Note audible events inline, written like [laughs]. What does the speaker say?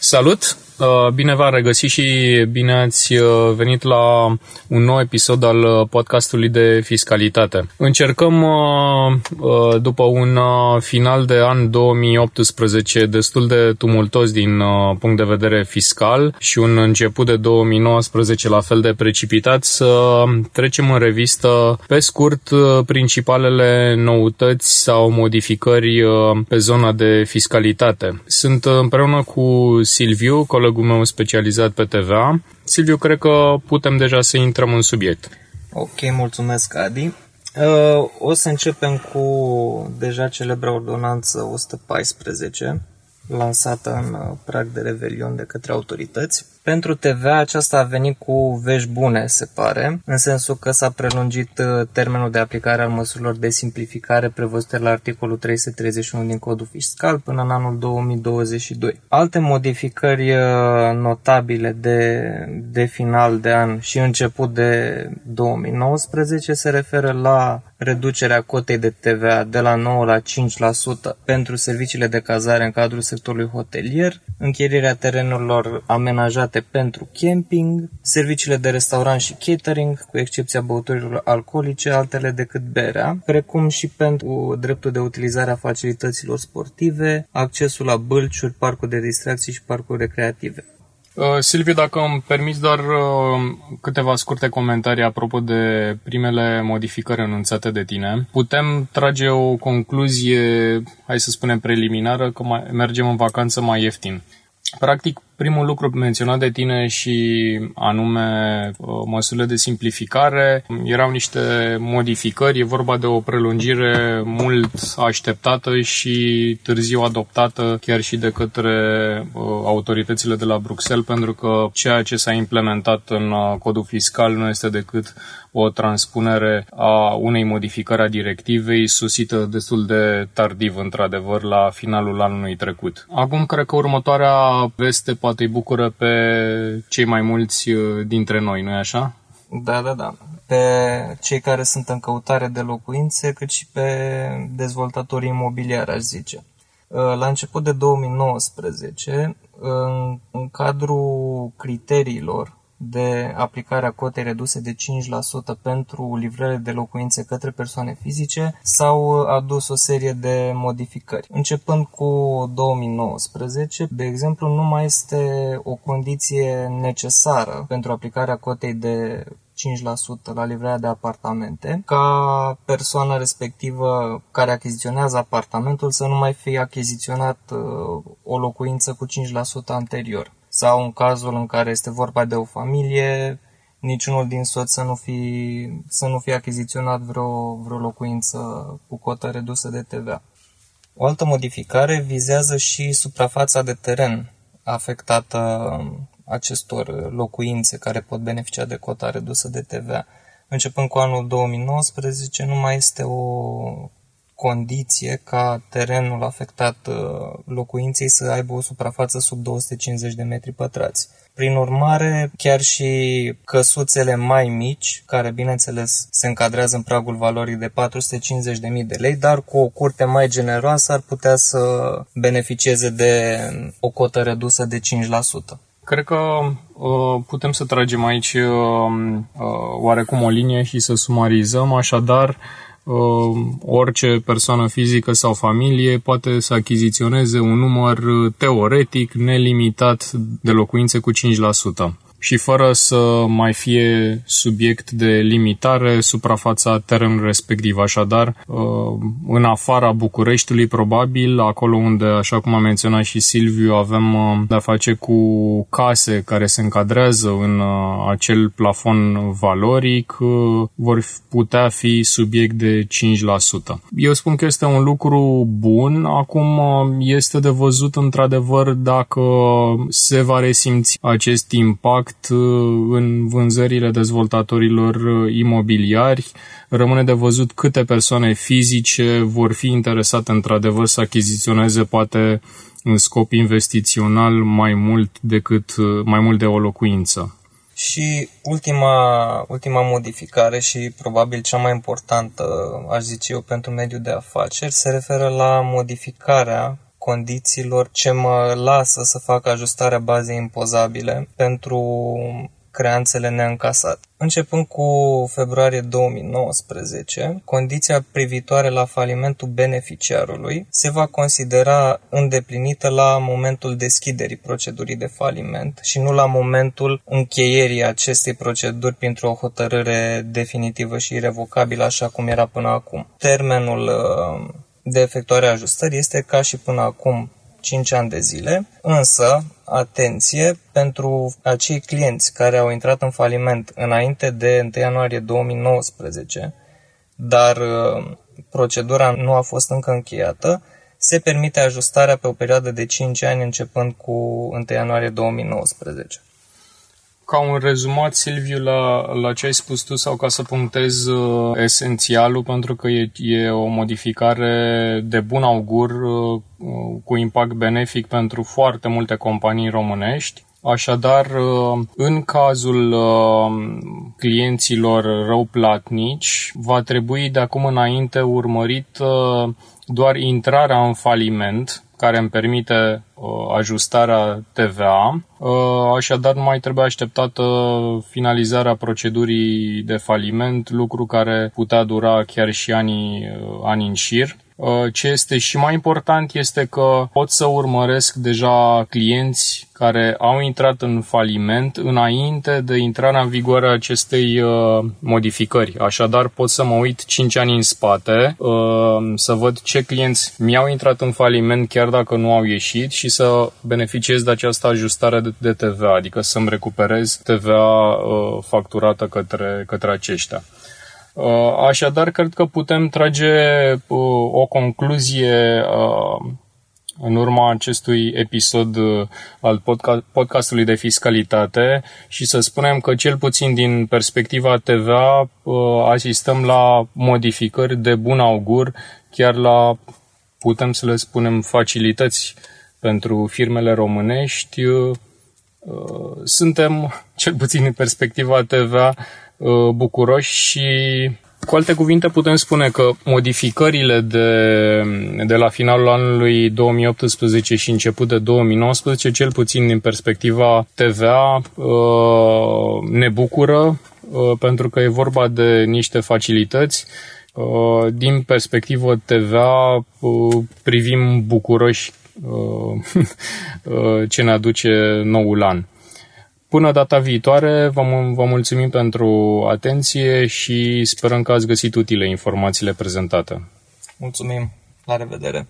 Salut! Uh, bine v-am regăsit și bine ați uh, venit la un nou episod al uh, podcastului de fiscalitate. Încercăm, după un final de an 2018 destul de tumultos din punct de vedere fiscal și un început de 2019 la fel de precipitat, să trecem în revistă pe scurt principalele noutăți sau modificări pe zona de fiscalitate. Sunt împreună cu Silviu, colegul colegul meu specializat pe TVA. Silviu, cred că putem deja să intrăm în subiect. Ok, mulțumesc, Adi. Uh, o să începem cu deja celebra ordonanță 114, lansată în uh, prag de revelion de către autorități. Pentru TVA aceasta a venit cu vești bune, se pare, în sensul că s-a prelungit uh, termenul de aplicare al măsurilor de simplificare prevăzute la articolul 331 din Codul Fiscal până în anul 2022. Alte modificări uh, notabile de, de final de an și început de 2019 se referă la reducerea cotei de TVA de la 9 la 5% pentru serviciile de cazare în cadrul sectorului hotelier, închirierea terenurilor amenajate adaptate pentru camping, serviciile de restaurant și catering, cu excepția băuturilor alcoolice, altele decât berea, precum și pentru dreptul de utilizare a facilităților sportive, accesul la bălciuri, parcuri de distracții și parcuri recreative. Uh, Silviu, dacă îmi permiți doar uh, câteva scurte comentarii apropo de primele modificări anunțate de tine, putem trage o concluzie, hai să spunem preliminară, că mai, mergem în vacanță mai ieftin. Practic, primul lucru menționat de tine și anume uh, măsurile de simplificare erau niște modificări, e vorba de o prelungire mult așteptată și târziu adoptată chiar și de către uh, autoritățile de la Bruxelles, pentru că ceea ce s-a implementat în uh, codul fiscal nu este decât o transpunere a unei modificări a directivei susită destul de tardiv, într-adevăr, la finalul anului trecut. Acum, cred că următoarea veste poate îi bucură pe cei mai mulți uh, dintre noi, nu-i așa? Da, da, da. Pe cei care sunt în căutare de locuințe, cât și pe dezvoltatorii imobiliari, aș zice. Uh, la început de 2019, în, în cadrul criteriilor de aplicarea cotei reduse de 5% pentru livrările de locuințe către persoane fizice s-au adus o serie de modificări. Începând cu 2019, de exemplu, nu mai este o condiție necesară pentru aplicarea cotei de 5% la livrarea de apartamente, ca persoana respectivă care achiziționează apartamentul să nu mai fie achiziționat uh, o locuință cu 5% anterior sau în cazul în care este vorba de o familie, niciunul din soți să nu fi, să nu fie achiziționat vreo, vreo locuință cu cotă redusă de TVA. O altă modificare vizează și suprafața de teren afectată acestor locuințe care pot beneficia de cota redusă de TVA. Începând cu anul 2019, nu mai este o condiție ca terenul afectat uh, locuinței să aibă o suprafață sub 250 de metri pătrați. Prin urmare, chiar și căsuțele mai mici, care bineînțeles se încadrează în pragul valorii de 450.000 de lei, dar cu o curte mai generoasă ar putea să beneficieze de o cotă redusă de 5%. Cred că uh, putem să tragem aici uh, uh, oarecum o linie și să sumarizăm, așadar Uh, orice persoană fizică sau familie poate să achiziționeze un număr uh, teoretic nelimitat de locuințe cu 5% și fără să mai fie subiect de limitare suprafața terenului respectiv. Așadar, uh, în afara Bucureștiului, probabil, acolo unde, așa cum a menționat și Silviu, avem uh, de-a face cu case care se încadrează în uh, acel plafon valoric, vor putea fi subiect de 5%. Eu spun că este un lucru bun. Acum este de văzut într-adevăr dacă se va resimți acest impact impact uh, în vânzările dezvoltatorilor uh, imobiliari. Rămâne de văzut câte persoane fizice vor fi interesate într-adevăr să achiziționeze poate în scop investițional mai mult decât uh, mai mult de o locuință. Și ultima, ultima modificare și probabil cea mai importantă, aș zice eu, pentru mediul de afaceri, se referă la modificarea condițiilor ce mă lasă să fac ajustarea bazei impozabile pentru creanțele neîncasate. Începând cu februarie 2019, condiția privitoare la falimentul beneficiarului se va considera îndeplinită la momentul deschiderii procedurii de faliment și nu la momentul încheierii acestei proceduri printr-o hotărâre definitivă și irrevocabilă, așa cum era până acum. Termenul uh, de efectuare a ajustării este ca și până acum 5 ani de zile, însă, atenție, pentru acei clienți care au intrat în faliment înainte de 1 ianuarie 2019, dar uh, procedura nu a fost încă încheiată, se permite ajustarea pe o perioadă de 5 ani începând cu 1 ianuarie 2019 ca un rezumat, Silviu, la, la ce ai spus tu sau ca să punctez uh, esențialul, pentru că e, e o modificare de bun augur uh, cu impact benefic pentru foarte multe companii românești. Așadar, uh, în cazul uh, clienților răuplatnici, va trebui de acum înainte urmărit uh, doar intrarea în faliment, care îmi permite uh, ajustarea TVA. Uh, așadar, mai trebuie așteptată finalizarea procedurii de faliment, lucru care putea dura chiar și ani, uh, ani în șir. Uh, ce este și mai important este că pot să urmăresc deja clienți care au intrat în faliment înainte de intrarea în vigoare a acestei uh, modificări. Așadar, pot să mă uit 5 ani în spate, uh, să văd ce clienți mi-au intrat în faliment chiar dacă nu au ieșit și să beneficiez de această ajustare de TVA, adică să-mi recuperez TVA facturată către, către aceștia. Uh, așadar, cred că putem trage uh, o concluzie uh, în urma acestui episod al podcastului de fiscalitate și să spunem că cel puțin din perspectiva TVA asistăm la modificări de bun augur, chiar la, putem să le spunem, facilități pentru firmele românești. Suntem, cel puțin în perspectiva TVA, Uh, bucuroși și cu alte cuvinte putem spune că modificările de, de la finalul anului 2018 și început de 2019, cel puțin din perspectiva TVA, uh, ne bucură uh, pentru că e vorba de niște facilități din perspectivă TVA privim bucuroși [laughs] ce ne aduce noul an. Până data viitoare, vă, vă mulțumim pentru atenție și sperăm că ați găsit utile informațiile prezentate. Mulțumim! La revedere!